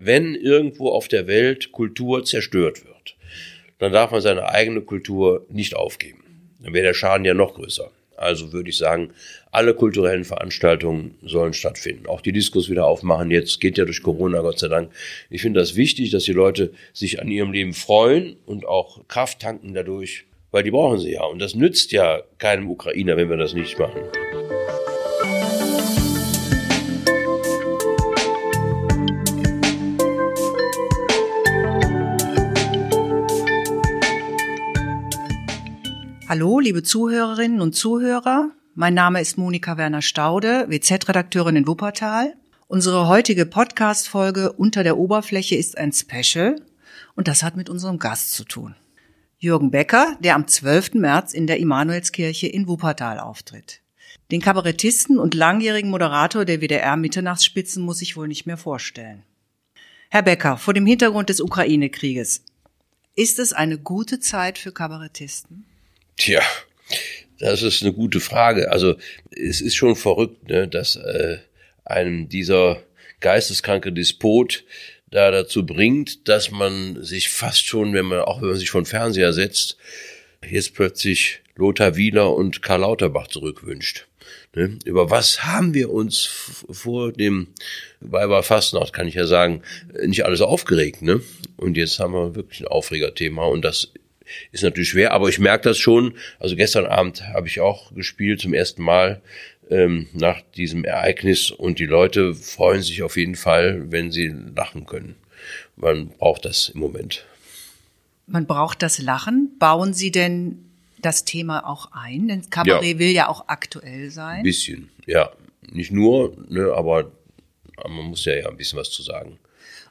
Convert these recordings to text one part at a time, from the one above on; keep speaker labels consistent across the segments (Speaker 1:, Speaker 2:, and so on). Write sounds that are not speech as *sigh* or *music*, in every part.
Speaker 1: wenn irgendwo auf der Welt Kultur zerstört wird, dann darf man seine eigene Kultur nicht aufgeben. Dann wäre der Schaden ja noch größer. Also würde ich sagen, alle kulturellen Veranstaltungen sollen stattfinden. Auch die Diskos wieder aufmachen jetzt, geht ja durch Corona, Gott sei Dank. Ich finde das wichtig, dass die Leute sich an ihrem Leben freuen und auch Kraft tanken dadurch, weil die brauchen sie ja. Und das nützt ja keinem Ukrainer, wenn wir das nicht machen.
Speaker 2: Hallo, liebe Zuhörerinnen und Zuhörer. Mein Name ist Monika Werner-Staude, WZ-Redakteurin in Wuppertal. Unsere heutige Podcast-Folge Unter der Oberfläche ist ein Special und das hat mit unserem Gast zu tun. Jürgen Becker, der am 12. März in der Immanuelskirche in Wuppertal auftritt. Den Kabarettisten und langjährigen Moderator der WDR Mitternachtsspitzen muss ich wohl nicht mehr vorstellen. Herr Becker, vor dem Hintergrund des Ukraine-Krieges, ist es eine gute Zeit für Kabarettisten?
Speaker 1: Tja, das ist eine gute Frage. Also es ist schon verrückt, ne, dass äh, einem dieser geisteskranke Despot da dazu bringt, dass man sich fast schon, wenn man auch wenn man sich von Fernseher setzt, jetzt plötzlich Lothar Wieler und Karl Lauterbach zurückwünscht. Ne? Über was haben wir uns vor dem Weiber Fastnacht, kann ich ja sagen, nicht alles aufgeregt, ne? Und jetzt haben wir wirklich ein Aufregerthema und das ist natürlich schwer, aber ich merke das schon. Also gestern Abend habe ich auch gespielt zum ersten Mal ähm, nach diesem Ereignis und die Leute freuen sich auf jeden Fall, wenn sie lachen können. Man braucht das im Moment.
Speaker 2: Man braucht das Lachen. Bauen Sie denn das Thema auch ein? Denn Kabarett ja. will ja auch aktuell sein.
Speaker 1: Ein bisschen, ja. Nicht nur, ne, aber man muss ja, ja ein bisschen was zu sagen.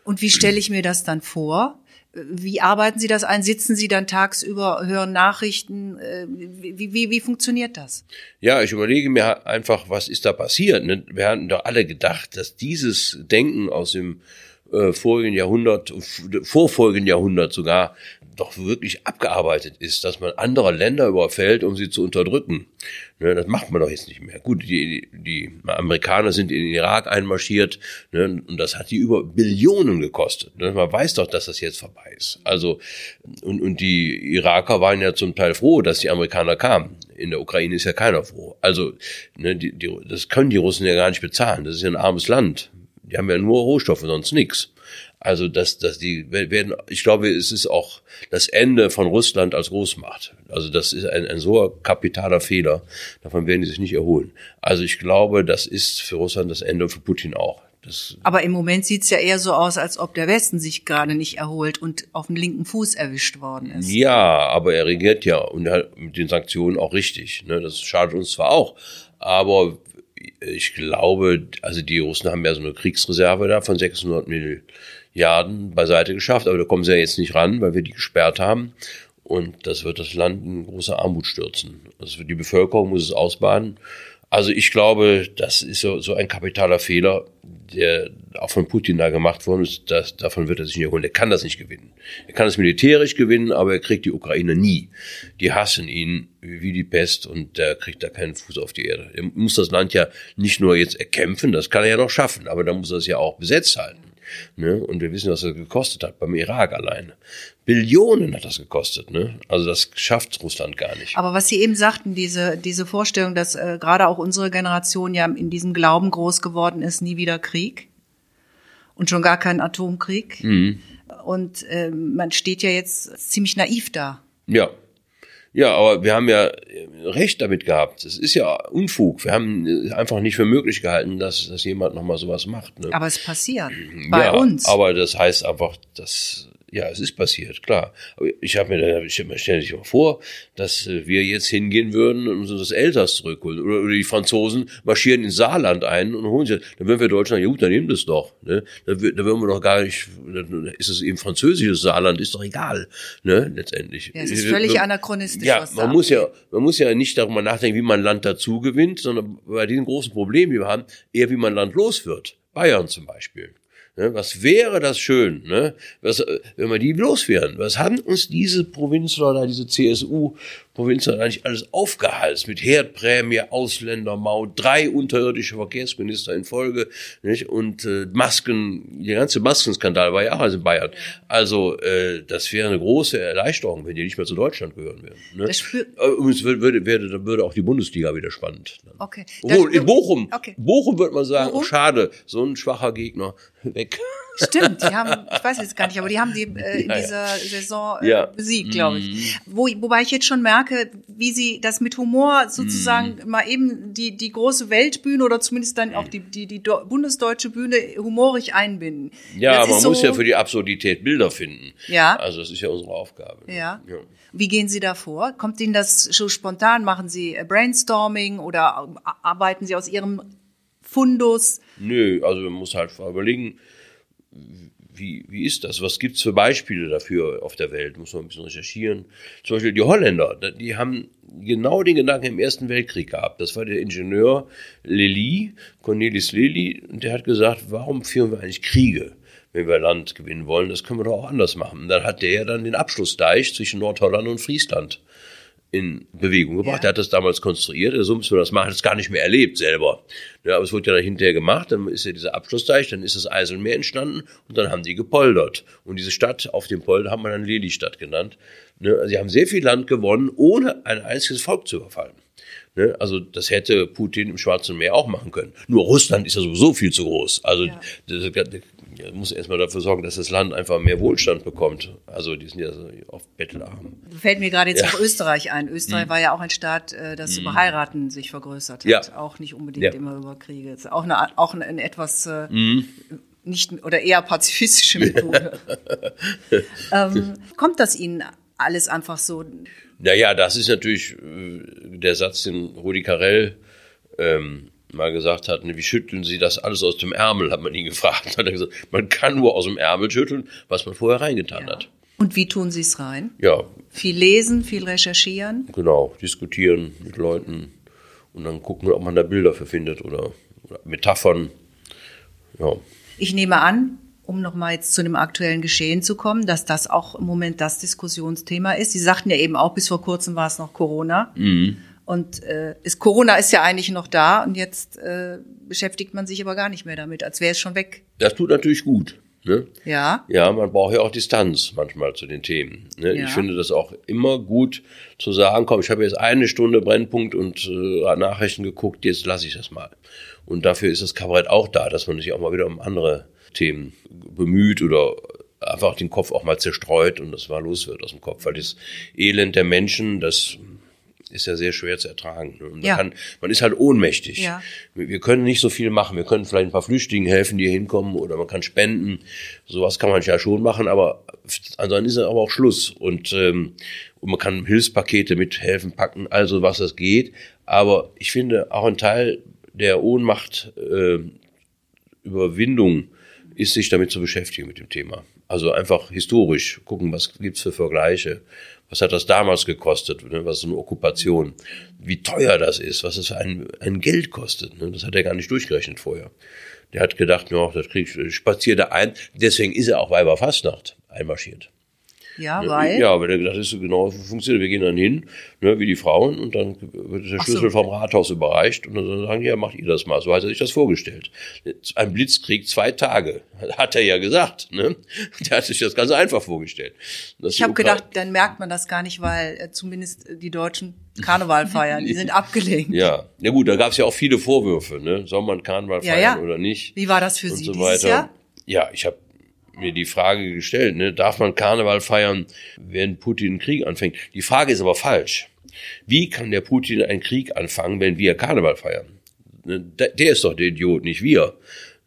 Speaker 2: Und wie stelle ich mir das dann vor? Wie arbeiten Sie das ein? Sitzen Sie dann tagsüber, hören Nachrichten? Äh, wie, wie, wie funktioniert das?
Speaker 1: Ja, ich überlege mir einfach, was ist da passiert? Ne? Wir hatten doch alle gedacht, dass dieses Denken aus dem äh, vorigen Jahrhundert, vorfolgenden Jahrhundert sogar, doch wirklich abgearbeitet ist, dass man andere Länder überfällt, um sie zu unterdrücken. Ne, das macht man doch jetzt nicht mehr. Gut, die, die Amerikaner sind in den Irak einmarschiert ne, und das hat die über Billionen gekostet. Ne, man weiß doch, dass das jetzt vorbei ist. Also und, und die Iraker waren ja zum Teil froh, dass die Amerikaner kamen. In der Ukraine ist ja keiner froh. Also ne, die, die, das können die Russen ja gar nicht bezahlen. Das ist ja ein armes Land. Die haben ja nur Rohstoffe, sonst nichts. Also dass, dass die werden, ich glaube, es ist auch das Ende von Russland als Großmacht. Also das ist ein, ein so kapitaler Fehler. Davon werden die sich nicht erholen. Also ich glaube, das ist für Russland das Ende für Putin auch. Das
Speaker 2: Aber im Moment sieht's ja eher so aus, als ob der Westen sich gerade nicht erholt und auf den linken Fuß erwischt worden ist.
Speaker 1: Ja, aber er regiert ja und er hat mit den Sanktionen auch richtig. Ne? Das schadet uns zwar auch, aber ich glaube, also die Russen haben ja so eine Kriegsreserve da von 600 Milliarden beiseite geschafft, aber da kommen sie ja jetzt nicht ran, weil wir die gesperrt haben. Und das wird das Land in große Armut stürzen. Also die Bevölkerung muss es ausbaden. Also ich glaube, das ist so, so ein kapitaler Fehler, der auch von Putin da gemacht worden ist. Das, davon wird er sich nicht erholen. Er kann das nicht gewinnen. Er kann es militärisch gewinnen, aber er kriegt die Ukraine nie. Die hassen ihn wie die Pest und der kriegt da keinen Fuß auf die Erde. Er muss das Land ja nicht nur jetzt erkämpfen, das kann er ja noch schaffen, aber dann muss er es ja auch besetzt halten. Ne? Und wir wissen, was das gekostet hat beim Irak alleine. Billionen hat das gekostet. Ne? Also das schafft Russland gar nicht.
Speaker 2: Aber was Sie eben sagten, diese, diese Vorstellung, dass äh, gerade auch unsere Generation ja in diesem Glauben groß geworden ist, nie wieder Krieg und schon gar kein Atomkrieg. Mhm. Und äh, man steht ja jetzt ziemlich naiv da.
Speaker 1: Ja, ja, aber wir haben ja recht damit gehabt. Es ist ja Unfug. Wir haben einfach nicht für möglich gehalten, dass, dass jemand nochmal sowas macht. Ne?
Speaker 2: Aber es passiert. Bei ja, uns.
Speaker 1: Aber das heißt einfach, dass ja, es ist passiert, klar. Aber ich habe mir, ich stelle sich mal vor, dass äh, wir jetzt hingehen würden und uns das Elsass zurückholen. Oder, oder die Franzosen marschieren ins Saarland ein und holen sich. Dann würden wir Deutschland, ja gut, dann nehmen das doch. Ne? Da, da würden wir doch gar nicht, dann ist es eben französisches Saarland, ist doch egal, ne, letztendlich.
Speaker 2: Ja, es ist völlig anachronistisch.
Speaker 1: Ja, man muss ja, man muss ja nicht darüber nachdenken, wie man Land dazu gewinnt, sondern bei diesen großen Problemen, die wir haben, eher wie man Land los wird. Bayern zum Beispiel. Ne? Was wäre das schön, ne? Was, wenn wir die loswerden? Was haben uns diese Provinzler da, diese CSU Provinz hat eigentlich alles aufgeheizt mit Herdprämie, Ausländermaut, drei unterirdische Verkehrsminister in Folge nicht? und äh, Masken, der ganze Maskenskandal war ja auch in Bayern. Also äh, das wäre eine große Erleichterung, wenn die nicht mehr zu Deutschland gehören würden. Ne? Das Übrigens würde, würde, würde, würde auch die Bundesliga wieder spannend.
Speaker 2: Okay.
Speaker 1: Obwohl, in Bochum, okay. Bochum würde man sagen, oh, schade, so ein schwacher Gegner *laughs* weg.
Speaker 2: Stimmt, die haben, ich weiß jetzt gar nicht, aber die haben die äh, in dieser Saison äh, ja. besiegt, glaube ich. Mhm. Wo, wobei ich jetzt schon merke, wie sie das mit Humor sozusagen mm. mal eben die, die große Weltbühne oder zumindest dann auch die, die, die bundesdeutsche Bühne humorig einbinden.
Speaker 1: Ja, man so, muss ja für die Absurdität Bilder finden. Ja. Also das ist ja unsere Aufgabe.
Speaker 2: Ja. ja. Wie gehen Sie da vor? Kommt Ihnen das so spontan? Machen Sie Brainstorming oder arbeiten Sie aus Ihrem Fundus?
Speaker 1: Nö, also man muss halt überlegen, wie, wie ist das? Was gibt's für Beispiele dafür auf der Welt? Muss man ein bisschen recherchieren. Zum Beispiel die Holländer, die haben genau den Gedanken im Ersten Weltkrieg gehabt. Das war der Ingenieur Lely, Cornelis Lely, und der hat gesagt, warum führen wir eigentlich Kriege? wenn wir Land gewinnen wollen, das können wir doch auch anders machen. Und dann hat der ja dann den Abschlussdeich zwischen Nordholland und Friesland in Bewegung gebracht. Ja. Er hat das damals konstruiert, so müssen wir das machen, hat es gar nicht mehr erlebt selber. Ja, aber es wurde ja dann hinterher gemacht, dann ist ja dieser Abschlussteich, dann ist das Eiselmeer entstanden und dann haben die gepoldert. Und diese Stadt auf dem Polder haben wir dann Lelystadt genannt. Ne, also sie haben sehr viel Land gewonnen, ohne ein einziges Volk zu überfallen. Ne, also das hätte Putin im Schwarzen Meer auch machen können. Nur Russland ist ja sowieso viel zu groß. Also ja. das, ja, muss erstmal dafür sorgen, dass das Land einfach mehr Wohlstand bekommt. Also die sind ja so oft bettelarm.
Speaker 2: Fällt mir gerade jetzt ja. auch Österreich ein. Österreich mhm. war ja auch ein Staat, äh, das mhm. über Heiraten sich vergrößert hat. Ja. Auch nicht unbedingt ja. immer über Kriege. Auch eine, auch eine, eine etwas mhm. nicht oder eher pazifistische *laughs* Methode. ähm, kommt das Ihnen alles einfach so?
Speaker 1: Naja, das ist natürlich äh, der Satz, den Rudi Carell ähm, mal gesagt hat, ne, wie schütteln Sie das alles aus dem Ärmel, hat man ihn gefragt. Hat er gesagt, man kann nur aus dem Ärmel schütteln, was man vorher reingetan ja. hat.
Speaker 2: Und wie tun Sie es rein?
Speaker 1: Ja.
Speaker 2: Viel lesen, viel recherchieren?
Speaker 1: Genau, diskutieren mit Leuten und dann gucken, ob man da Bilder für findet oder, oder Metaphern. Ja.
Speaker 2: Ich nehme an, um nochmal jetzt zu dem aktuellen Geschehen zu kommen, dass das auch im Moment das Diskussionsthema ist. Sie sagten ja eben auch, bis vor kurzem war es noch Corona. Mhm. Und äh, ist, Corona ist ja eigentlich noch da und jetzt äh, beschäftigt man sich aber gar nicht mehr damit, als wäre es schon weg.
Speaker 1: Das tut natürlich gut. Ne?
Speaker 2: Ja.
Speaker 1: Ja, man braucht ja auch Distanz manchmal zu den Themen. Ne? Ja. Ich finde das auch immer gut zu sagen, komm, ich habe jetzt eine Stunde Brennpunkt und äh, Nachrichten geguckt, jetzt lasse ich das mal. Und dafür ist das Kabarett auch da, dass man sich auch mal wieder um andere Themen bemüht oder einfach den Kopf auch mal zerstreut und das mal los wird aus dem Kopf. Weil das Elend der Menschen, das ist ja sehr schwer zu ertragen. Ne? Ja. man, kann, man ist halt ohnmächtig. Ja. Wir können nicht so viel machen. Wir können vielleicht ein paar Flüchtlingen helfen, die hier hinkommen, oder man kann spenden. Sowas kann man ja schon machen, aber ansonsten ist aber auch Schluss. Und, ähm, und man kann Hilfspakete mithelfen, packen, also was das geht. Aber ich finde, auch ein Teil der Ohnmacht äh, Überwindung ist, sich damit zu beschäftigen mit dem Thema. Also einfach historisch gucken, was gibt's für Vergleiche was hat das damals gekostet? Ne? Was ist eine Okkupation? Wie teuer das ist, was es ein, ein Geld kostet. Ne? Das hat er gar nicht durchgerechnet vorher. Der hat gedacht, ja, das krieg ich, spaziere da ein. Deswegen ist er auch Weiberfastnacht einmarschiert.
Speaker 2: Ja, weil?
Speaker 1: Ja, weil er gedacht ist, genau funktioniert. Wir gehen dann hin, ne, wie die Frauen, und dann wird der Schlüssel so. vom Rathaus überreicht und dann sagen die, ja, macht ihr das mal. So hat er sich das vorgestellt. Ein Blitzkrieg, zwei Tage, *laughs* hat er ja gesagt. Ne? Der hat sich das ganz einfach vorgestellt.
Speaker 2: Das ich habe gedacht, dann merkt man das gar nicht, weil äh, zumindest die Deutschen Karneval feiern, die *laughs* sind abgelenkt.
Speaker 1: Ja, ja gut, da gab es ja auch viele Vorwürfe, ne? Soll man Karneval feiern ja, ja. oder nicht?
Speaker 2: Wie war das für Sie
Speaker 1: so
Speaker 2: dieses weiter. Jahr?
Speaker 1: Ja, ich habe mir die Frage gestellt, ne, darf man Karneval feiern, wenn Putin einen Krieg anfängt? Die Frage ist aber falsch. Wie kann der Putin einen Krieg anfangen, wenn wir Karneval feiern? Ne, der ist doch der Idiot, nicht wir.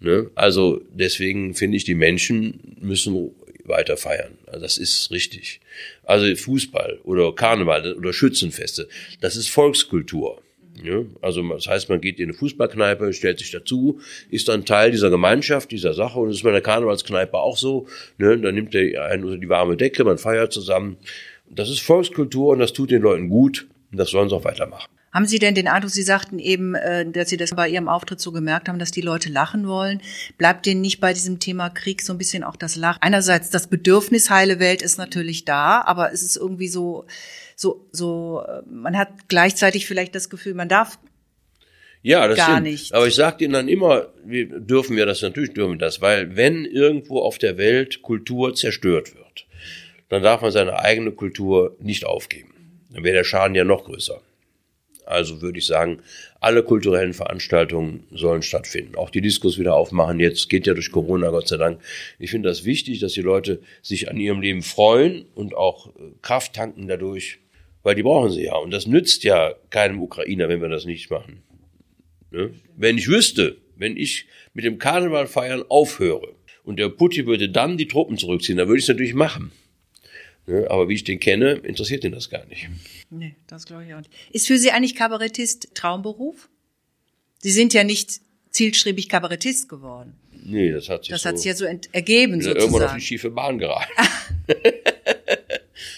Speaker 1: Ne? Also deswegen finde ich, die Menschen müssen weiter feiern. Also das ist richtig. Also Fußball oder Karneval oder Schützenfeste, das ist Volkskultur. Ja, also das heißt, man geht in eine Fußballkneipe, stellt sich dazu, ist dann Teil dieser Gemeinschaft, dieser Sache und das ist bei der Karnevalskneipe auch so. Ne? Dann nimmt der einen unter die warme Decke, man feiert zusammen. Das ist Volkskultur und das tut den Leuten gut und das sollen sie auch weitermachen.
Speaker 2: Haben Sie denn den Eindruck, Sie sagten eben, äh, dass Sie das bei Ihrem Auftritt so gemerkt haben, dass die Leute lachen wollen? Bleibt denen nicht bei diesem Thema Krieg so ein bisschen auch das Lachen? Einerseits das Bedürfnis heile Welt ist natürlich da, aber es ist irgendwie so, so, so, äh, man hat gleichzeitig vielleicht das Gefühl, man darf
Speaker 1: ja, das
Speaker 2: gar
Speaker 1: stimmt.
Speaker 2: nicht.
Speaker 1: Aber ich sage Ihnen dann immer, wir dürfen wir das, natürlich dürfen wir das, weil wenn irgendwo auf der Welt Kultur zerstört wird, dann darf man seine eigene Kultur nicht aufgeben. Dann wäre der Schaden ja noch größer. Also würde ich sagen, alle kulturellen Veranstaltungen sollen stattfinden. Auch die Diskos wieder aufmachen. Jetzt geht ja durch Corona, Gott sei Dank. Ich finde das wichtig, dass die Leute sich an ihrem Leben freuen und auch äh, Kraft tanken dadurch, weil die brauchen sie ja. Und das nützt ja keinem Ukrainer, wenn wir das nicht machen. Ne? Wenn ich wüsste, wenn ich mit dem Karneval feiern aufhöre und der Putti würde dann die Truppen zurückziehen, dann würde ich es natürlich machen. Ne? Aber wie ich den kenne, interessiert ihn das gar nicht.
Speaker 2: Nee, das glaube ich auch nicht. Ist für Sie eigentlich Kabarettist Traumberuf? Sie sind ja nicht zielstrebig Kabarettist geworden.
Speaker 1: Nee, das hat sich
Speaker 2: Das
Speaker 1: so,
Speaker 2: hat sich ja so ergeben
Speaker 1: bin irgendwann auf
Speaker 2: sozusagen.
Speaker 1: die schiefe Bahn geraten. *laughs*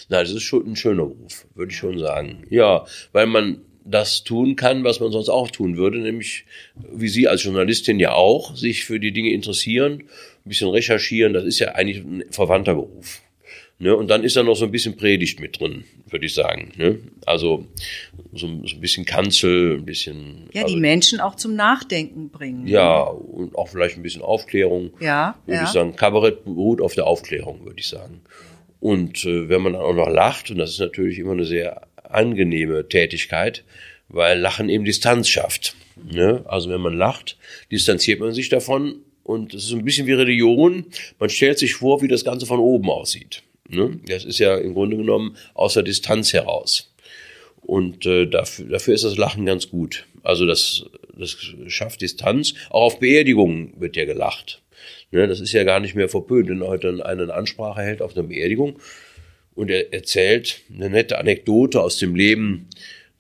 Speaker 1: Nein, das ist schon ein schöner Beruf, würde ich schon sagen. Ja, weil man das tun kann, was man sonst auch tun würde, nämlich wie Sie als Journalistin ja auch, sich für die Dinge interessieren, ein bisschen recherchieren, das ist ja eigentlich ein verwandter Beruf. Ne? Und dann ist da noch so ein bisschen Predigt mit drin, würde ich sagen. Ne? Also so, so ein bisschen Kanzel, ein bisschen.
Speaker 2: Ja,
Speaker 1: also,
Speaker 2: die Menschen auch zum Nachdenken bringen.
Speaker 1: ja, und auch vielleicht ein bisschen Aufklärung.
Speaker 2: Ja,
Speaker 1: würde
Speaker 2: ja.
Speaker 1: ich sagen. Kabarett beruht auf der Aufklärung, würde ich sagen. Und äh, wenn man dann auch noch lacht, und das ist natürlich immer eine sehr angenehme Tätigkeit, weil Lachen eben Distanz schafft. Ne? Also wenn man lacht, distanziert man sich davon und es ist ein bisschen wie Religion. Man stellt sich vor, wie das Ganze von oben aussieht. Ne? Das ist ja im Grunde genommen aus der Distanz heraus. Und äh, dafür, dafür ist das Lachen ganz gut. Also das, das schafft Distanz. Auch auf Beerdigungen wird ja gelacht. Ne, das ist ja gar nicht mehr verpönt, wenn heute einer eine Ansprache hält auf einer Beerdigung und er erzählt eine nette Anekdote aus dem Leben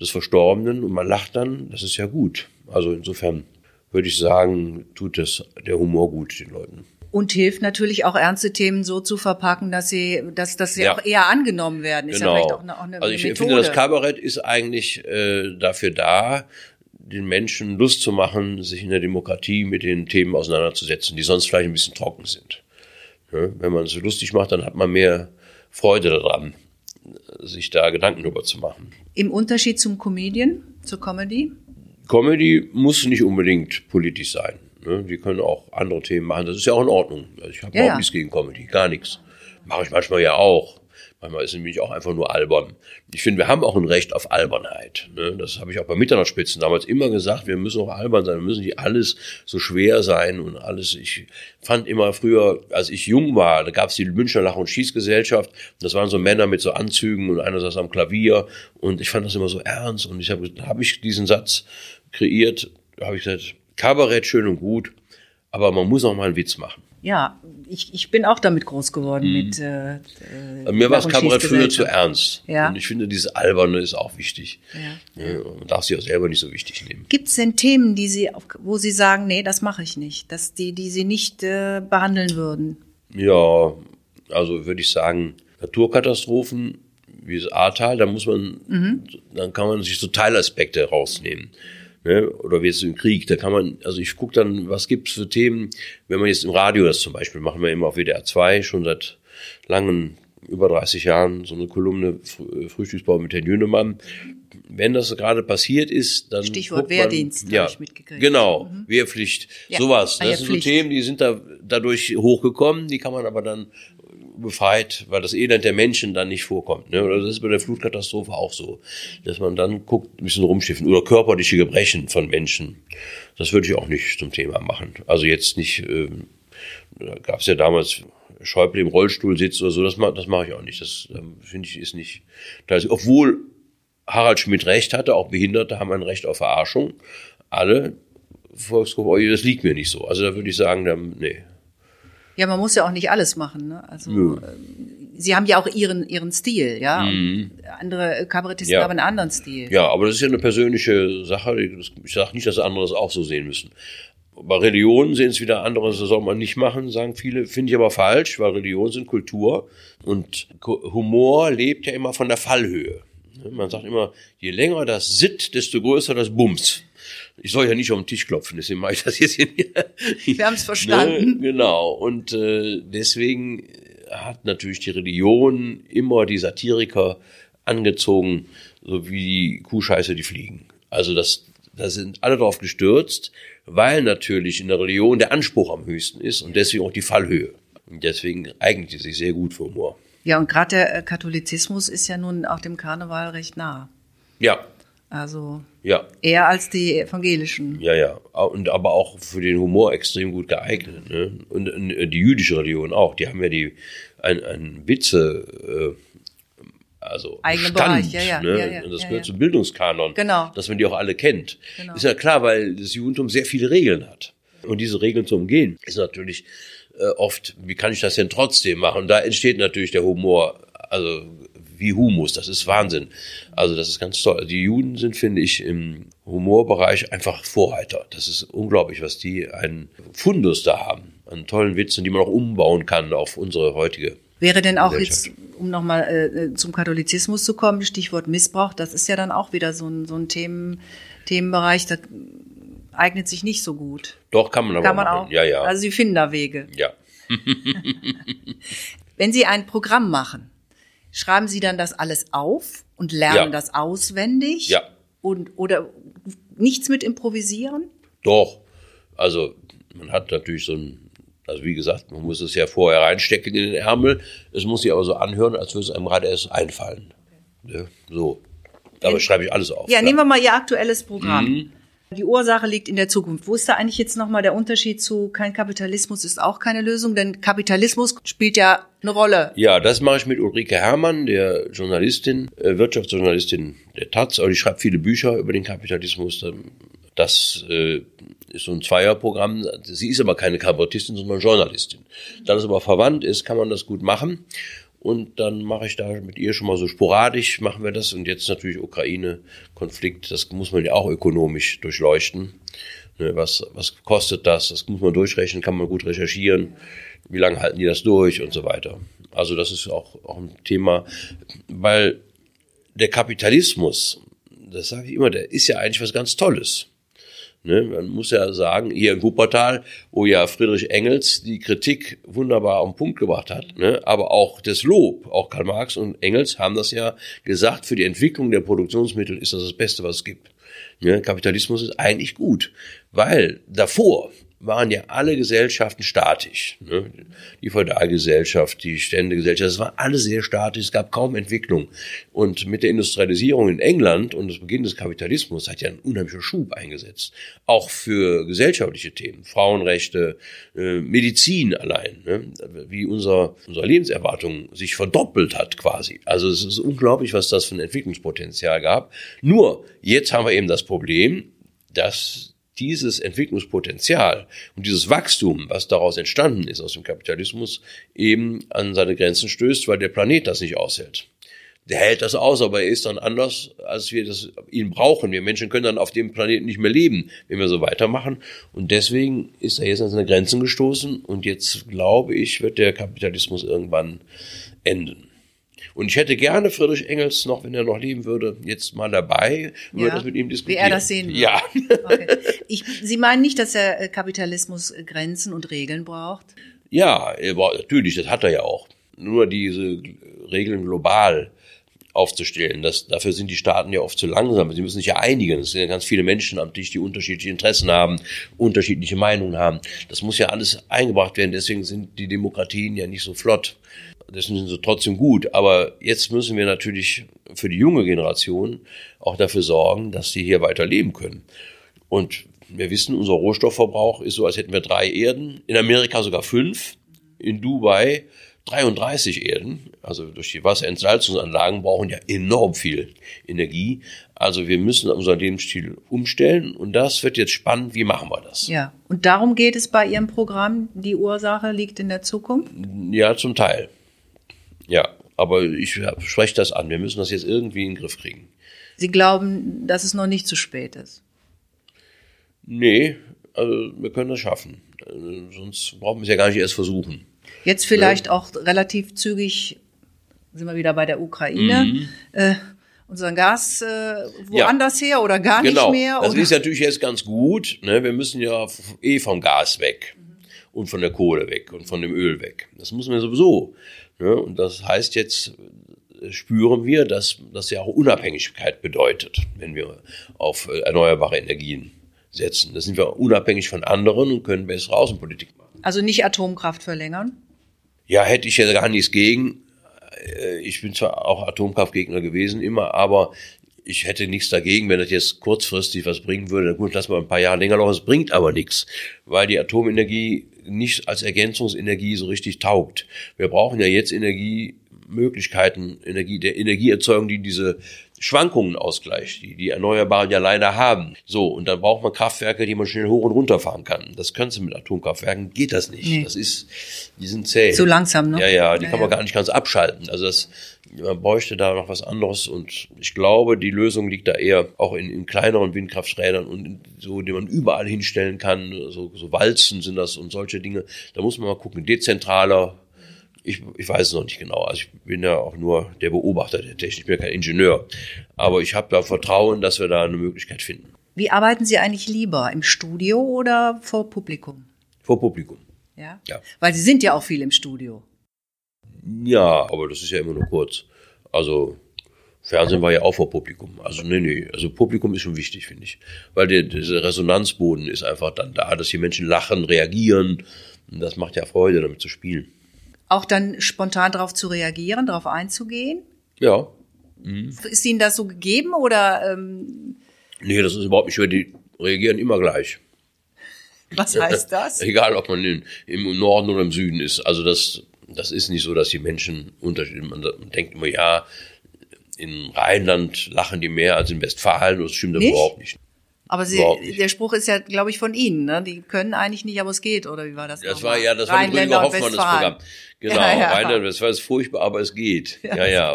Speaker 1: des Verstorbenen und man lacht dann, das ist ja gut. Also insofern würde ich sagen, tut das der Humor gut den Leuten.
Speaker 2: Und hilft natürlich auch ernste Themen so zu verpacken, dass sie, dass, dass sie
Speaker 1: Ja.
Speaker 2: auch eher angenommen werden. Ist ja
Speaker 1: Genau.
Speaker 2: vielleicht auch eine, auch eine
Speaker 1: also ich
Speaker 2: Methode.
Speaker 1: finde, das Kabarett ist eigentlich äh, dafür da, den Menschen Lust zu machen, sich in der Demokratie mit den Themen auseinanderzusetzen, die sonst vielleicht ein bisschen trocken sind. Ja, wenn man es so lustig macht, dann hat man mehr Freude daran, sich da Gedanken drüber zu machen.
Speaker 2: Im Unterschied zum Comedian, zur Comedy.
Speaker 1: Comedy muss nicht unbedingt politisch sein. Ne? Die können auch andere Themen machen. Das ist ja auch in Ordnung. Also ich habe
Speaker 2: Ja,
Speaker 1: überhaupt
Speaker 2: ja.
Speaker 1: nichts gegen Comedy, gar nichts. Mache ich manchmal ja auch. Manchmal ist es nämlich auch einfach nur albern. Ich finde, wir haben auch ein Recht auf Albernheit. Ne? Das habe ich auch bei Mitternachtsspitzen damals immer gesagt. Wir müssen auch albern sein. Wir müssen nicht alles so schwer sein und alles. Ich fand immer früher, als ich jung war, da gab es die Münchner Lach- und Schießgesellschaft. Das waren so Männer mit so Anzügen und einer saß am Klavier. Und ich fand das immer so ernst. Und ich habe hab ich diesen Satz kreiert, da habe ich gesagt, Kabarett schön und gut, aber man muss auch mal einen Witz machen.
Speaker 2: Ja, ich, ich bin auch damit groß geworden mit. Äh,
Speaker 1: Also mir war das Kabarett früher zu ernst.
Speaker 2: Ja.
Speaker 1: Und ich finde, dieses Alberne ist auch wichtig.
Speaker 2: Ja.
Speaker 1: Ja, Man darf sich auch selber nicht so wichtig nehmen.
Speaker 2: Gibt es denn Themen, die Sie, wo Sie sagen, nee, das mache ich nicht, dass die, die Sie nicht äh, behandeln würden?
Speaker 1: Ja, also würde ich sagen, Naturkatastrophen wie das Ahrtal, da muss man,
Speaker 2: Mhm.
Speaker 1: dann kann man sich so Teilaspekte rausnehmen. Ne? Oder wie jetzt im Krieg, da kann man, also ich gucke dann, was gibt's für Themen, wenn man jetzt im Radio das zum Beispiel, machen wir immer auf WDR 2, schon seit langen, über 30 Jahren, so eine Kolumne Fr- Frühstücksbau mit Herrn Jünemann. Wenn das gerade passiert ist, dann.
Speaker 2: Stichwort
Speaker 1: man-
Speaker 2: Wehrdienst,
Speaker 1: ja,
Speaker 2: ich mitgekriegt.
Speaker 1: Genau, Wehrpflicht,
Speaker 2: Ja.
Speaker 1: sowas.
Speaker 2: Ah
Speaker 1: Das
Speaker 2: ja,
Speaker 1: sind so. Themen, die sind da dadurch hochgekommen, die kann man aber dann befreit, weil das Elend der Menschen dann nicht vorkommt. Ne? Oder das ist bei der Flutkatastrophe auch so, dass man dann guckt, ein bisschen rumschiffen. Oder körperliche Gebrechen von Menschen. Das würde ich auch nicht zum Thema machen. Also jetzt nicht, ähm, da gab es ja damals Schäuble im Rollstuhl sitzt oder so, das, das mache ich auch nicht. Das ähm, finde ich ist nicht. Das, obwohl Harald Schmidt recht hatte, auch Behinderte haben ein Recht auf Verarschung. Alle Volksgruppen, oh, das liegt mir nicht so. Also da würde ich sagen, dann, nee.
Speaker 2: Ja, man muss ja auch nicht alles machen. Ne? Also
Speaker 1: Nö.
Speaker 2: ähm, Sie haben ja auch Ihren Ihren Stil, ja. Und Andere Kabarettisten
Speaker 1: Mhm. Ja.
Speaker 2: haben einen anderen Stil.
Speaker 1: Ja, aber das ist ja eine persönliche Sache. Ich sage nicht, dass andere es auch so sehen müssen. Bei Religionen sehen es wieder andere, das soll man nicht machen, sagen viele. Finde ich aber falsch, weil Religion sind Kultur und Humor lebt ja immer von der Fallhöhe. Man sagt immer, je länger das Sitt, desto größer das Bums. Ich soll ja nicht auf den Tisch klopfen, deswegen mache ich das jetzt hier.
Speaker 2: Wir haben es verstanden.
Speaker 1: Ne, genau. Und äh, deswegen hat natürlich die Religion immer die Satiriker angezogen, so wie die Kuhscheiße die Fliegen. Also das, da sind alle drauf gestürzt, weil natürlich in der Religion der Anspruch am höchsten ist und deswegen auch die Fallhöhe. Und deswegen eignet sie sich sehr gut für Humor.
Speaker 2: Ja, und gerade der äh, Katholizismus ist ja nun auch dem Karneval recht nah.
Speaker 1: Ja.
Speaker 2: Also
Speaker 1: ja.
Speaker 2: eher als die evangelischen.
Speaker 1: Ja, ja. Und aber auch für den Humor extrem gut geeignet. Ne? Und, und die jüdische Religion auch. Die haben ja die ein, ein Witze. Äh, also
Speaker 2: Eigene
Speaker 1: Stand,
Speaker 2: Bereich, ja, ja,
Speaker 1: ne?
Speaker 2: ja,
Speaker 1: und das gehört zum Bildungskanon,
Speaker 2: Genau.
Speaker 1: dass man die auch alle kennt.
Speaker 2: Genau.
Speaker 1: Ist ja klar, weil das Judentum sehr viele Regeln hat. Und diese Regeln zu umgehen, ist natürlich äh, oft, wie kann ich das denn trotzdem machen? Und da entsteht natürlich der Humor, also wie Humus, das ist Wahnsinn. Also das ist ganz toll. Die Juden sind, finde ich, im Humorbereich einfach Vorreiter. Das ist unglaublich, was die einen Fundus da haben, an tollen Witzen, die man auch umbauen kann auf unsere heutige
Speaker 2: Wäre denn auch jetzt, um nochmal äh, zum Katholizismus zu kommen, Stichwort Missbrauch, das ist ja dann auch wieder so ein, so ein Themen, Themenbereich, das eignet sich nicht so gut.
Speaker 1: Doch, kann man aber
Speaker 2: Kann man
Speaker 1: machen.
Speaker 2: auch.
Speaker 1: Ja, ja.
Speaker 2: Also Sie finden da Wege.
Speaker 1: ja. *laughs* *laughs*
Speaker 2: Wenn Sie ein Programm machen, schreiben Sie dann das alles auf und lernen
Speaker 1: Ja.
Speaker 2: das auswendig?
Speaker 1: Ja.
Speaker 2: Und, oder nichts mit improvisieren?
Speaker 1: Doch. Also, man hat natürlich so ein, also wie gesagt, man muss es ja vorher reinstecken in den Ärmel. Es muss sich aber so anhören, als würde es einem gerade erst einfallen. Ne? So. Dabei schreibe ich alles auf.
Speaker 2: Ja,
Speaker 1: klar.
Speaker 2: nehmen wir mal Ihr aktuelles Programm.
Speaker 1: Mhm.
Speaker 2: Die Ursache liegt in der Zukunft. Wo ist da eigentlich jetzt nochmal der Unterschied zu kein Kapitalismus ist auch keine Lösung? Denn Kapitalismus spielt ja eine Rolle.
Speaker 1: Ja, das mache ich mit Ulrike Herrmann, der Journalistin, äh, Wirtschaftsjournalistin der Taz. Und ich schreibe viele Bücher über den Kapitalismus. Das äh, ist so ein Zweierprogramm. Sie ist aber keine Kabarettistin, sondern Journalistin. Da das aber verwandt ist, kann man das gut machen. Und dann mache ich da mit ihr schon mal so sporadisch, machen wir das. Und jetzt natürlich Ukraine-Konflikt, das muss man ja auch ökonomisch durchleuchten. Ne, was, was kostet das? Das muss man durchrechnen, kann man gut recherchieren. Wie lange halten die das durch und so weiter. Also das ist auch, auch ein Thema, weil der Kapitalismus, das sage ich immer, der ist ja eigentlich was ganz Tolles. Ne, man muss ja sagen, hier in Wuppertal, wo ja Friedrich Engels die Kritik wunderbar auf den Punkt gebracht hat, ne, aber auch das Lob, auch Karl Marx und Engels haben das ja gesagt, für die Entwicklung der Produktionsmittel ist das das Beste, was es gibt. Ne, Kapitalismus ist eigentlich gut, weil davor waren ja alle Gesellschaften statisch. Ne? Die Feudalgesellschaft, die Ständegesellschaft, das war alles sehr statisch, es gab kaum Entwicklung. Und mit der Industrialisierung in England und das Beginn des Kapitalismus hat ja ein unheimlicher Schub eingesetzt. Auch für gesellschaftliche Themen, Frauenrechte, äh, Medizin allein, ne? wie unser, unsere Lebenserwartung sich verdoppelt hat quasi. Also es ist unglaublich, was das für ein Entwicklungspotenzial gab. Nur, jetzt haben wir eben das Problem, dass dieses Entwicklungspotenzial und dieses Wachstum, was daraus entstanden ist aus dem Kapitalismus, eben an seine Grenzen stößt, weil der Planet das nicht aushält. Der hält das aus, aber er ist dann anders, als wir das ihn brauchen. Wir Menschen können dann auf dem Planeten nicht mehr leben, wenn wir so weitermachen. Und deswegen ist er jetzt an seine Grenzen gestoßen. Und jetzt glaube ich, wird der Kapitalismus irgendwann enden. Und ich hätte gerne Friedrich Engels noch, wenn er noch leben würde, jetzt mal dabei, und würde
Speaker 2: Ja.
Speaker 1: das mit ihm
Speaker 2: Wie
Speaker 1: diskutieren.
Speaker 2: er das sehen würde.
Speaker 1: Ja.
Speaker 2: Okay. Ich, Sie meinen nicht, dass der äh, Kapitalismus äh, Grenzen und Regeln braucht?
Speaker 1: Ja, natürlich, das hat er ja auch. Nur diese Regeln global aufzustellen, das, dafür sind die Staaten ja oft zu langsam. Sie müssen sich ja einigen. Es sind ja ganz viele Menschen am Tisch, die unterschiedliche Interessen haben, unterschiedliche Meinungen haben. Das muss ja alles eingebracht werden. Deswegen sind die Demokratien ja nicht so flott. Deswegen sind sie trotzdem gut. Aber jetzt müssen wir natürlich für die junge Generation auch dafür sorgen, dass sie hier weiter leben können. Und wir wissen, unser Rohstoffverbrauch ist so, als hätten wir drei Erden. In Amerika sogar fünf. In Dubai 33 Erden. Also durch die Wasserentsalzungsanlagen brauchen ja enorm viel Energie. Also wir müssen unseren Lebensstil umstellen. Und das wird jetzt spannend. Wie machen wir das?
Speaker 2: Ja. Und darum geht es bei Ihrem Programm. Die Ursache liegt in der Zukunft?
Speaker 1: Ja, zum Teil. Ja, aber ich spreche das an. Wir müssen das jetzt irgendwie in den Griff kriegen.
Speaker 2: Sie glauben, dass es noch nicht zu spät ist?
Speaker 1: Nee, also wir können das schaffen. Sonst brauchen wir es ja gar nicht erst versuchen.
Speaker 2: Jetzt vielleicht auch relativ zügig, sind wir wieder bei der Ukraine,
Speaker 1: Mhm.
Speaker 2: äh, unseren Gas äh, woanders ja. her oder gar
Speaker 1: genau.
Speaker 2: nicht mehr?
Speaker 1: Das
Speaker 2: oder?
Speaker 1: ist natürlich jetzt ganz gut. Ne? Wir müssen ja eh vom Gas weg und von der Kohle weg und von dem Öl weg. Das müssen wir sowieso. Ne? Und das heißt jetzt, äh, spüren wir, dass das ja auch Unabhängigkeit bedeutet, wenn wir auf äh, erneuerbare Energien setzen. Da sind wir unabhängig von anderen und können bessere Außenpolitik machen.
Speaker 2: Also nicht Atomkraft verlängern?
Speaker 1: Ja, hätte ich ja gar nichts gegen. Äh, ich bin zwar auch Atomkraftgegner gewesen immer, aber ich hätte nichts dagegen, wenn das jetzt kurzfristig was bringen würde. Gut, lass mal ein paar Jahre länger laufen. Es bringt aber nichts, weil die Atomenergie nicht als Ergänzungsenergie so richtig taugt. Wir brauchen ja jetzt Energiemöglichkeiten, Energie, der Energieerzeugung, die diese Schwankungen ausgleicht, die die Erneuerbaren ja leider haben. So, und dann braucht man Kraftwerke, die man schnell hoch und runter fahren kann. Das können Sie mit Atomkraftwerken, geht das nicht. Nee. Das ist, die sind zäh.
Speaker 2: Zu langsam, ne?
Speaker 1: Ja, ja, die ja, kann man ja. gar nicht ganz abschalten. Also das, man bräuchte da noch was anderes und ich glaube, die Lösung liegt da eher auch in, in kleineren Windkrafträdern und in, so, die man überall hinstellen kann. So, so Walzen sind das und solche Dinge. Da muss man mal gucken, dezentraler, ich, ich weiß es noch nicht genau. Also ich bin ja auch nur der Beobachter der Technik, ich bin ja kein Ingenieur. Aber ich habe da Vertrauen, dass wir da eine Möglichkeit finden.
Speaker 2: Wie arbeiten Sie eigentlich lieber, im Studio oder vor Publikum?
Speaker 1: Vor Publikum.
Speaker 2: Ja? ja. Weil Sie sind ja auch viel im Studio.
Speaker 1: Ja, aber das ist ja immer nur kurz. Also Fernsehen war ja auch vor Publikum. Also nee, nee, also Publikum ist schon wichtig, finde ich. Weil der, dieser Resonanzboden ist einfach dann da, dass die Menschen lachen, reagieren. Und das macht ja Freude, damit zu spielen
Speaker 2: auch dann spontan darauf zu reagieren, darauf einzugehen?
Speaker 1: Ja.
Speaker 2: Mhm. Ist Ihnen das so gegeben oder? Ähm
Speaker 1: nee, das ist überhaupt nicht schwer. Die reagieren immer gleich.
Speaker 2: Was heißt das?
Speaker 1: Egal, ob man in, im Norden oder im Süden ist. Also das, das ist nicht so, dass die Menschen unterschiedlich. Man denkt immer, ja, in Rheinland lachen die mehr als in Westfalen. Das stimmt nicht? überhaupt nicht.
Speaker 2: Aber Sie, der Spruch ist ja, glaube ich, von Ihnen. Ne? Die können eigentlich nicht, aber es geht. Oder wie war das?
Speaker 1: Das war ja, das war Rüdiger Hoffmann das Programm. Genau, ja, ja. Rheinland, das war es furchtbar, aber es geht. Ja, ja. ja.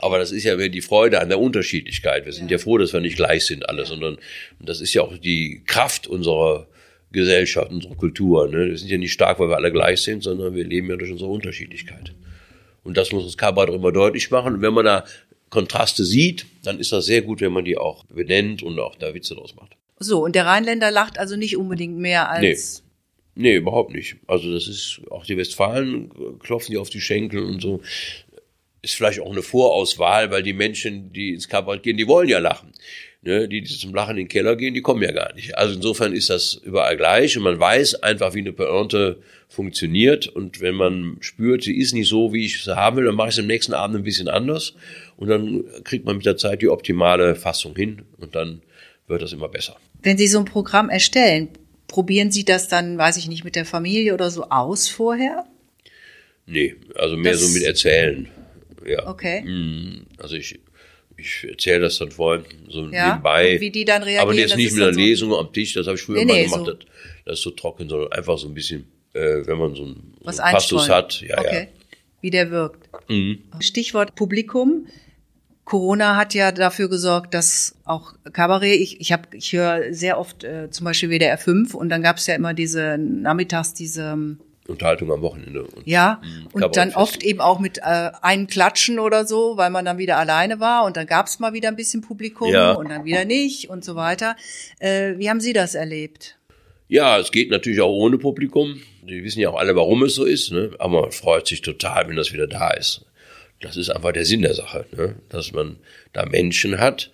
Speaker 1: Aber das ist ja die Freude an der Unterschiedlichkeit. Wir sind ja, froh, dass wir nicht gleich sind alle, sondern das ist ja auch die Kraft unserer Gesellschaft, unserer Kultur. Ne? Wir sind ja nicht stark, weil wir alle gleich sind, sondern wir leben ja durch unsere Unterschiedlichkeit. Und das muss das Kabarett immer deutlich machen. Und wenn man da Kontraste sieht, dann ist das sehr gut, wenn man die auch benennt und auch da Witze draus macht.
Speaker 2: So, und der Rheinländer lacht also nicht unbedingt mehr als.
Speaker 1: Nee. Nee, überhaupt nicht. Also das ist, auch die Westfalen klopfen die auf die Schenkel und so. Ist vielleicht auch eine Vorauswahl, weil die Menschen, die ins Kabarett gehen, die wollen ja lachen. Ne, die, die zum Lachen in den Keller gehen, die kommen ja gar nicht. Also insofern ist das überall gleich und man weiß einfach, wie eine Pointe funktioniert und wenn man spürt, sie ist nicht so, wie ich sie haben will, dann mache ich es am nächsten Abend ein bisschen anders und dann kriegt man mit der Zeit die optimale Fassung hin und dann wird das immer besser.
Speaker 2: Wenn Sie so ein Programm erstellen, probieren Sie das dann, weiß ich nicht, mit der Familie oder so aus vorher?
Speaker 1: Nee, also mehr das so mit Erzählen. Ja.
Speaker 2: Okay.
Speaker 1: Mhm. Also ich, ich erzähle das dann vorhin so ja, nebenbei.
Speaker 2: Wie die dann reagieren.
Speaker 1: Aber jetzt nicht mit einer so Lesung am Tisch, das habe ich früher nee, mal nee, gemacht. So. Das, das, ist so trocken, sondern einfach so ein bisschen, äh, wenn man so einen, so Passus hat. Ja,
Speaker 2: okay.
Speaker 1: ja.
Speaker 2: Wie der wirkt.
Speaker 1: Mhm.
Speaker 2: Stichwort Publikum. Corona hat ja dafür gesorgt, dass auch Kabarett, ich, ich, hab, ich höre sehr oft äh, zum Beispiel WDR 5 und dann gab es ja immer diese nachmittags diese ähm,
Speaker 1: Unterhaltung am Wochenende.
Speaker 2: Und, ja, und dann oft eben auch mit äh, einem Klatschen oder so, weil man dann wieder alleine war und dann gab es mal wieder ein bisschen Publikum ja. und dann wieder nicht und so weiter. Äh, wie haben Sie das erlebt?
Speaker 1: Ja, es geht natürlich auch ohne Publikum. Die wissen ja auch alle, warum es so ist, ne? aber man freut sich total, wenn das wieder da ist. Das ist einfach der Sinn der Sache, ne? dass man da Menschen hat,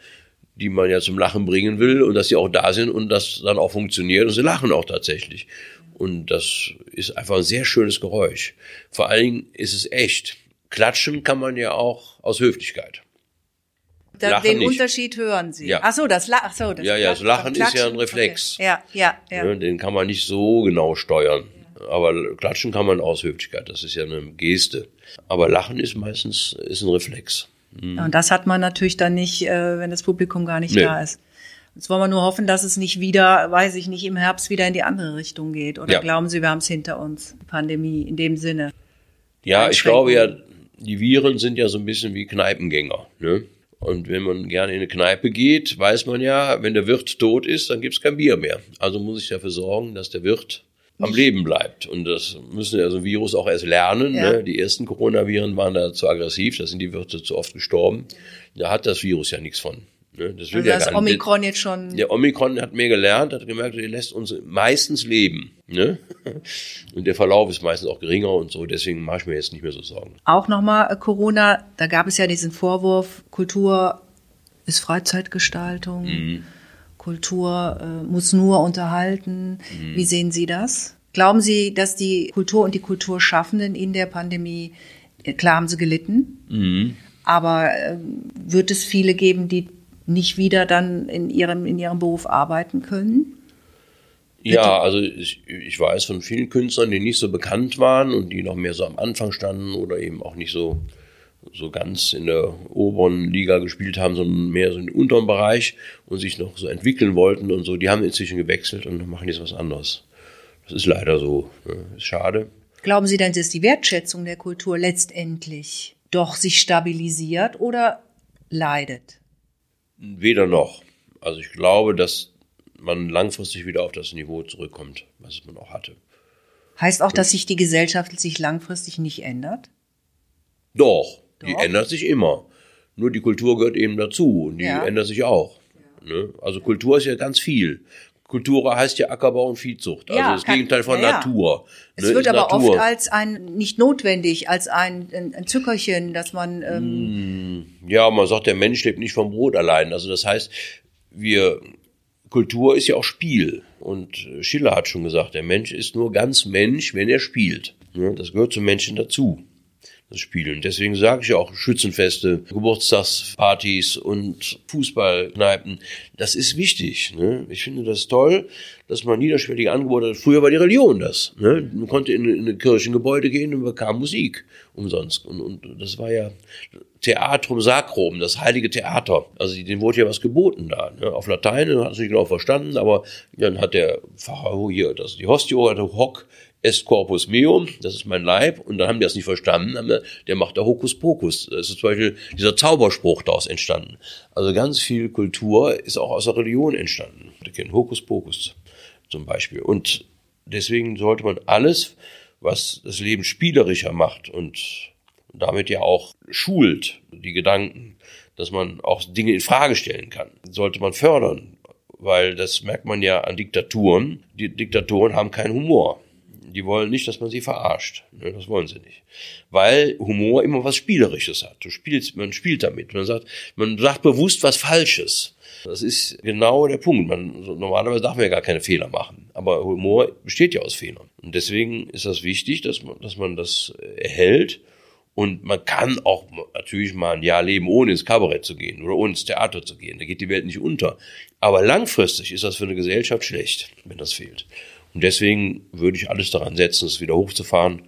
Speaker 1: die man ja zum Lachen bringen will und dass sie auch da sind und das dann auch funktioniert und sie lachen auch tatsächlich. Und das ist einfach ein sehr schönes Geräusch. Vor allen Dingen ist es echt. Klatschen kann man ja auch aus Höflichkeit.
Speaker 2: Da, den nicht. Unterschied hören Sie.
Speaker 1: Ja.
Speaker 2: Ach so, das, La ach so, das
Speaker 1: Ja, ja, das Lachen ist ja ein Reflex.
Speaker 2: Okay. Ja, ja, ja.
Speaker 1: Den kann man nicht so genau steuern. Aber klatschen kann man aus Höflichkeit. Das ist ja eine Geste. Aber Lachen ist meistens ist ein Reflex.
Speaker 2: Mhm. Und das hat man natürlich dann nicht, äh, wenn das Publikum gar nicht nee. da ist. Jetzt wollen wir nur hoffen, dass es nicht wieder, weiß ich nicht, im Herbst wieder in die andere Richtung geht. Oder ja. glauben Sie, wir haben es hinter uns, Pandemie in dem Sinne?
Speaker 1: Ja, ich glaube ja, die Viren sind ja so ein bisschen wie Kneipengänger. Ne? Und wenn man gerne in eine Kneipe geht, weiß man ja, wenn der Wirt tot ist, dann gibt es kein Bier mehr. Also muss ich dafür sorgen, dass der Wirt am Leben bleibt. Und das müssen ja so ein Virus auch erst lernen.
Speaker 2: Ja.
Speaker 1: Ne? Die ersten Coronaviren waren da zu aggressiv, da sind die Wirte zu oft gestorben. Da hat das Virus ja nichts von. Ne? Das will
Speaker 2: Also
Speaker 1: ja
Speaker 2: das
Speaker 1: gar nicht.
Speaker 2: Omikron jetzt schon.
Speaker 1: Der Omikron hat mehr gelernt, hat gemerkt, er lässt uns meistens leben. Ne? *laughs* Und der Verlauf ist meistens auch geringer und so, deswegen mache ich mir jetzt nicht mehr so Sorgen.
Speaker 2: Auch nochmal äh, Corona, da gab es ja diesen Vorwurf, Kultur ist Freizeitgestaltung,
Speaker 1: Mhm.
Speaker 2: Kultur äh, muss nur unterhalten.
Speaker 1: Mhm.
Speaker 2: Wie sehen Sie das? Glauben Sie, dass die Kultur und die Kulturschaffenden in der Pandemie, äh, klar haben sie gelitten,
Speaker 1: Mhm.
Speaker 2: aber äh, wird es viele geben, die nicht wieder dann in ihrem, in ihrem Beruf arbeiten können?
Speaker 1: Ja, also ich, ich weiß von vielen Künstlern, die nicht so bekannt waren und die noch mehr so am Anfang standen oder eben auch nicht so, so ganz in der oberen Liga gespielt haben, sondern mehr so im unteren Bereich und sich noch so entwickeln wollten und so, die haben inzwischen gewechselt und machen jetzt was anderes. Das ist leider so. Ne? Ist schade.
Speaker 2: Glauben Sie denn, dass die Wertschätzung der Kultur letztendlich doch sich stabilisiert oder leidet?
Speaker 1: Weder noch. Also ich glaube, dass man langfristig wieder auf das Niveau zurückkommt, was man auch hatte.
Speaker 2: Heißt auch, dass sich die Gesellschaft sich langfristig nicht ändert?
Speaker 1: Doch, die
Speaker 2: Doch.
Speaker 1: ändert sich immer. Nur die Kultur gehört eben dazu und die
Speaker 2: Ja.
Speaker 1: ändert sich auch. Ne? Also Kultur ist ja ganz viel. Kultur heißt ja Ackerbau und Viehzucht, also
Speaker 2: Ja,
Speaker 1: das
Speaker 2: kann-
Speaker 1: Gegenteil von
Speaker 2: ja, ja.
Speaker 1: Natur.
Speaker 2: Es
Speaker 1: ne,
Speaker 2: wird aber
Speaker 1: Natur.
Speaker 2: oft als ein, nicht notwendig, als ein, ein, Zückerchen, dass man, ähm,
Speaker 1: Ja, man sagt, der Mensch lebt nicht vom Brot allein. Also das heißt, wir Kultur ist ja auch Spiel. Und Schiller hat schon gesagt, der Mensch ist nur ganz Mensch, wenn er spielt. Ne, Das gehört zum Menschen dazu, Spielen. Deswegen sage ich auch Schützenfeste, Geburtstagspartys und Fußballkneipen. Das ist wichtig. Ne? Ich finde das toll, dass man niederschwellige Angebote hat. Früher war die Religion das. Ne? Man konnte in, in ein Kirchengebäude gehen und bekam Musik umsonst. Und, und das war ja Theatrum Sacrum, das heilige Theater. Also dem wurde ja was geboten da. Ne? Auf Latein hat es nicht genau verstanden, aber dann hat der Pfarrer hier, das die Hostio hatte Hoc est corpus meum, das ist mein Leib, und dann haben die das nicht verstanden, haben wir- der macht da Hokus Pokus. Das ist zum Beispiel dieser Zauberspruch daraus entstanden. Also ganz viel Kultur ist auch aus der Religion entstanden. Wir kennen Hokus Pokus zum Beispiel. Und deswegen sollte man alles, was das Leben spielerischer macht und damit ja auch schult, die Gedanken, dass man auch Dinge in Frage stellen kann, sollte man fördern. Weil das merkt man ja an Diktaturen. Die Diktatoren haben keinen Humor. Die wollen nicht, dass man sie verarscht. Ne, Das wollen sie nicht. Weil Humor immer was Spielerisches hat. Du spielst, man spielt damit. Man sagt, man sagt bewusst was Falsches. Das ist genau der Punkt. Man, normalerweise darf man ja gar keine Fehler machen. Aber Humor besteht ja aus Fehlern. Und deswegen ist das wichtig, dass man, dass man das äh, erhält. Und man kann auch natürlich mal ein Jahr leben, ohne ins Kabarett zu gehen oder ohne ins Theater zu gehen. Da geht die Welt nicht unter. Aber langfristig ist das für eine Gesellschaft schlecht, wenn das fehlt. Und deswegen würde ich alles daran setzen, es wieder hochzufahren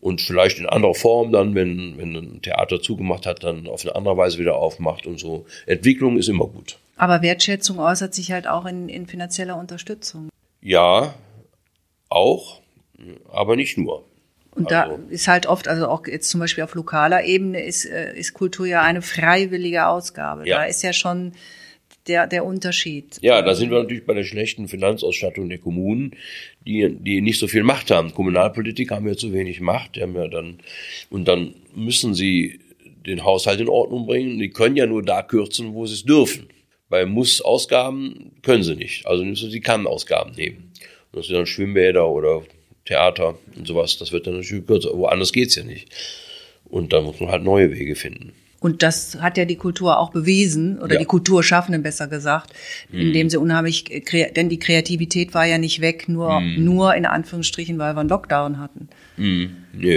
Speaker 1: und vielleicht in anderer Form dann, wenn, wenn ein Theater zugemacht hat, dann auf eine andere Weise wieder aufmacht und so. Entwicklung ist immer gut.
Speaker 2: aber Wertschätzung äußert sich halt auch in, in finanzieller Unterstützung.
Speaker 1: Ja, auch, aber nicht nur.
Speaker 2: Und da
Speaker 1: Also-
Speaker 2: ist halt oft, also auch jetzt zum Beispiel auf lokaler Ebene ist, äh, ist Kultur ja eine freiwillige Ausgabe.
Speaker 1: Ja.
Speaker 2: Da ist ja schon der, der Unterschied.
Speaker 1: Ja, da sind wir natürlich bei der schlechten Finanzausstattung der Kommunen, die, die nicht so viel Macht haben. Kommunalpolitiker haben ja zu wenig Macht, die haben ja dann, und dann müssen sie den Haushalt in Ordnung bringen. Die können ja nur da kürzen, wo sie es dürfen. Bei Muss-Ausgaben können sie nicht. Also müssen sie Kann-Ausgaben nehmen. Und das sind dann Schwimmbäder oder Theater und sowas. Das wird dann natürlich kürzer. Woanders geht's ja nicht. Und dann muss man halt neue Wege finden.
Speaker 2: Und das hat ja die Kultur auch bewiesen, oder
Speaker 1: Ja.
Speaker 2: die Kulturschaffenden besser gesagt, indem sie unheimlich, denn die Kreativität war ja nicht weg, nur, nur in Anführungsstrichen, weil wir einen Lockdown hatten.
Speaker 1: Nö.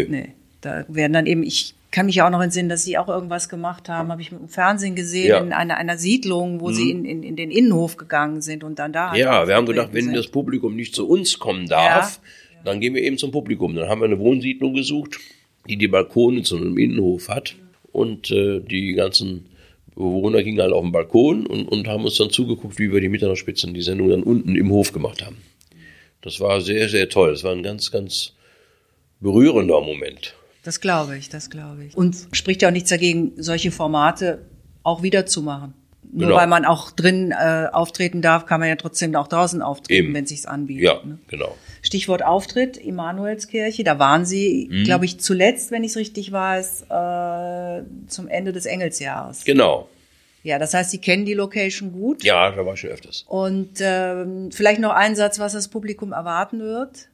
Speaker 2: Nee, da werden dann eben, ich kann mich ja auch noch entsinnen, dass sie auch irgendwas gemacht haben, habe ich im Fernsehen gesehen,
Speaker 1: Ja.
Speaker 2: in einer, einer Siedlung, wo sie in, in, in den Innenhof gegangen sind und dann da
Speaker 1: Ja, wir haben gedacht, wenn
Speaker 2: sind.
Speaker 1: das Publikum nicht zu uns kommen darf, dann gehen wir eben zum Publikum. Dann haben wir eine Wohnsiedlung gesucht, die die Balkone zu einem Innenhof hat. Und äh, die ganzen Bewohner gingen halt auf den Balkon und, und haben uns dann zugeguckt, wie wir die Mitternachtsspitzen, die Sendung dann unten im Hof gemacht haben. Das war sehr, sehr toll. Das war ein ganz, ganz berührender Moment.
Speaker 2: Das glaube ich, das glaube ich. Und spricht ja auch nichts dagegen, solche Formate auch wieder zu machen. Nur
Speaker 1: Genau.
Speaker 2: weil man auch drin äh, auftreten darf, kann man ja trotzdem auch draußen auftreten,
Speaker 1: Eben.
Speaker 2: wenn es sich anbietet.
Speaker 1: Ja,
Speaker 2: Ne?
Speaker 1: genau.
Speaker 2: Stichwort Auftritt, Immanuelskirche, da waren Sie,
Speaker 1: Mhm.
Speaker 2: glaube ich, zuletzt, wenn ich es richtig weiß, äh, zum Ende des Engelsjahres.
Speaker 1: Genau.
Speaker 2: Ja, das heißt, Sie kennen die Location gut.
Speaker 1: Ja, da war ich schon öfters.
Speaker 2: Und ähm, vielleicht noch ein Satz, was das Publikum erwarten wird.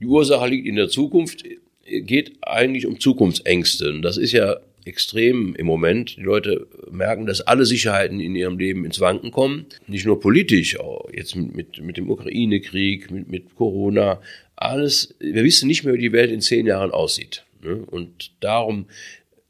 Speaker 1: Die Ursache liegt in der Zukunft, geht eigentlich um Zukunftsängste. Und das ist ja extrem im Moment. Die Leute merken, dass alle Sicherheiten in ihrem Leben ins Wanken kommen. Nicht nur politisch, auch jetzt mit, mit, mit dem Ukraine-Krieg, mit, mit Corona. Alles, wir wissen nicht mehr, wie die Welt in zehn Jahren aussieht. ne? Und darum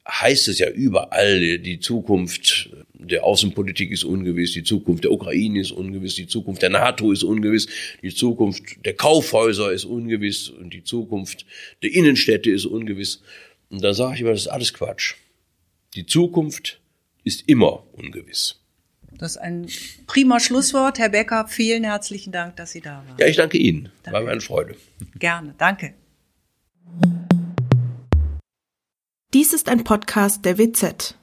Speaker 1: heißt es ja überall, die Zukunft der Außenpolitik ist ungewiss, die Zukunft der Ukraine ist ungewiss, die Zukunft der NATO ist ungewiss, die Zukunft der Kaufhäuser ist ungewiss und die Zukunft der Innenstädte ist ungewiss. Und dann sage ich immer, das ist alles Quatsch. Die Zukunft ist immer ungewiss.
Speaker 2: Das ist ein prima Schlusswort. Herr Becker, vielen herzlichen Dank, dass Sie da waren.
Speaker 1: Ja, ich danke Ihnen. War
Speaker 2: Danke.
Speaker 1: mir eine Freude.
Speaker 2: Gerne, danke.
Speaker 3: Dies ist ein Podcast der WZ.